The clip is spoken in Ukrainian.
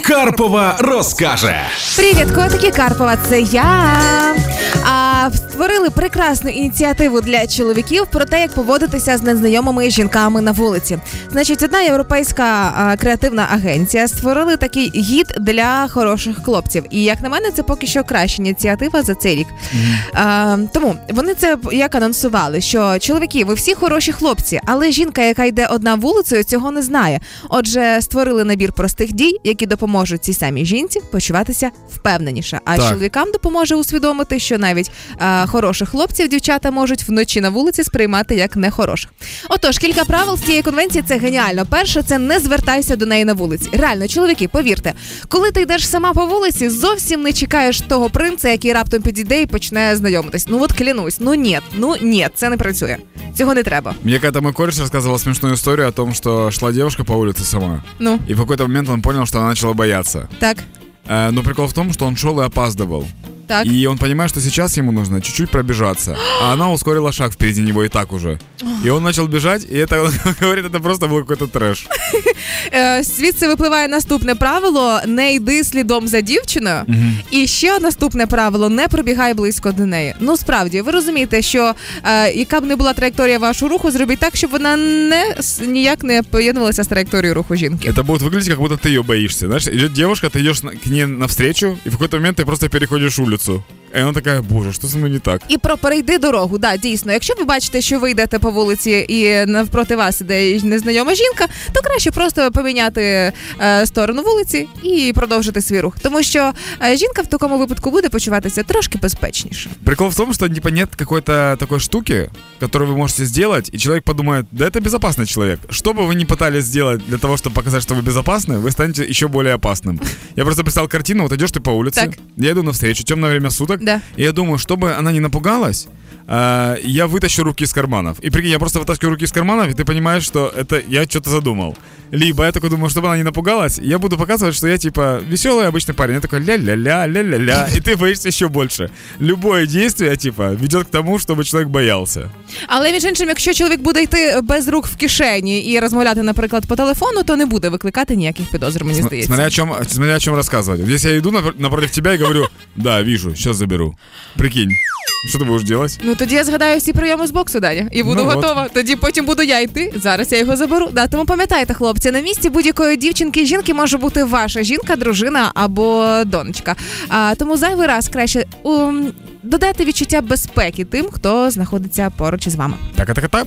Карпова розкаже. Привіт, котики Карпова, це я. А створили прекрасну ініціативу для чоловіків про те, як поводитися з незнайомими жінками на вулиці. Значить, одна європейська а, креативна агенція створили такий гід для хороших хлопців. І як на мене, це поки що краща ініціатива за цей рік. А, тому вони це як анонсували, що чоловіки, ви всі хороші хлопці, але жінка, яка йде одна вулицею, цього не знає. Отже, створили набір простих дій, які допоможуть цій самій жінці почуватися впевненіше. А Так. чоловікам допоможе усвідомити, що навіть а, хороших хлопців дівчата можуть вночі на вулиці сприймати як нехороших. Отож, кілька правил з цієї конвенції це геніально. Перше, це не звертайся до неї на вулиці. Реально, чоловіки, повірте, коли ти йдеш сама по вулиці, зовсім не чекаєш того принца, який раптом підійде і почне знайомитись. Ну от клянусь, ну ні, ну ні, це не працює. Цього не треба. Мне когда мой кореш рассказывал смешную историю о том, что шла девушка по улице сама. Ну И в какой-то момент он понял, что она начала бояться. так, Э, но прикол в том, что он шел и опаздывал. так. И он понимает, что сейчас ему нужно чуть-чуть пробежаться. А она ускорила шаг впереди него и так уже. И он начал бежать, и это, он говорит, это просто был какой-то трэш. Е, звідси випливає наступне правило: не йди слідом за дівчиною. І ще наступне правило: не пробігай близько до неї. Ну справді, ви розумієте, що е, яка б не була траєкторія вашого руху, зробіть так, щоб вона не с- ніяк не поєднувалася з траєкторією руху жінки. Это будет выглядеть, как будто ты ее боишься. Знаешь, идет девушка, ты идешь на- к ней навстречу, и в какой-то момент ты просто переходишь улицу. И она такая, боже, что со мной не так? І про перейди дорогу. Да, дійсно, якщо ви бачите, що ви йдете по вулиці і навпроти вас іде незнайома жінка, то краще просто поміняти е, сторону вулиці і продовжити свій рух. Тому що е, жінка в такому випадку буде почуватися трошки безпечніше. Прикол в том, что типа нет какой-то такой штуки, которую вы можете сделать, и человек подумает, да это безопасный человек. Что бы вы ни пытались сделать для того, чтобы показать, что вы безопасны, вы станете еще более опасным. Я просто представил картину, вот идешь ты по улице, Так. я иду навстречу, темное время суток, Да. и я думаю, чтобы она не напугалась, а, я вытащу руки из карманов. И прикинь, я просто вытаскиваю руки из карманов, и ты понимаешь, что это я что-то задумал. Либо я такой думаю, чтобы она не напугалась, я буду показывать, что я типа веселый обычный парень. Я такой ля-ля-ля, ля-ля-ля, и ты боишься еще больше. Любое действие, типа, ведет к тому, чтобы человек боялся. Але між іншим, якщо чоловік буде йти без рук в кишені і розмовляти, наприклад, по телефону, то не буде викликати ніяких підозр, мені См- здається. Смотря о чем, смотря о чем рассказывать. Вот Если я иду напр- напротив тебя и говорю, да, вижу, сейчас заберу. Прикинь, что ти будеш делать? Ну тоді я згадаю всі прийоми з боксу, Даня, і буду Ну, от. готова. Тоді потім буду я йти. Зараз я його заберу. Да, тому пам'ятайте, хлопці, на місці будь-якої дівчинки жінки може бути ваша жінка, дружина або донечка. А тому зайвий раз краще у, додати відчуття безпеки тим, хто знаходиться поруч із вами. Так, так, так.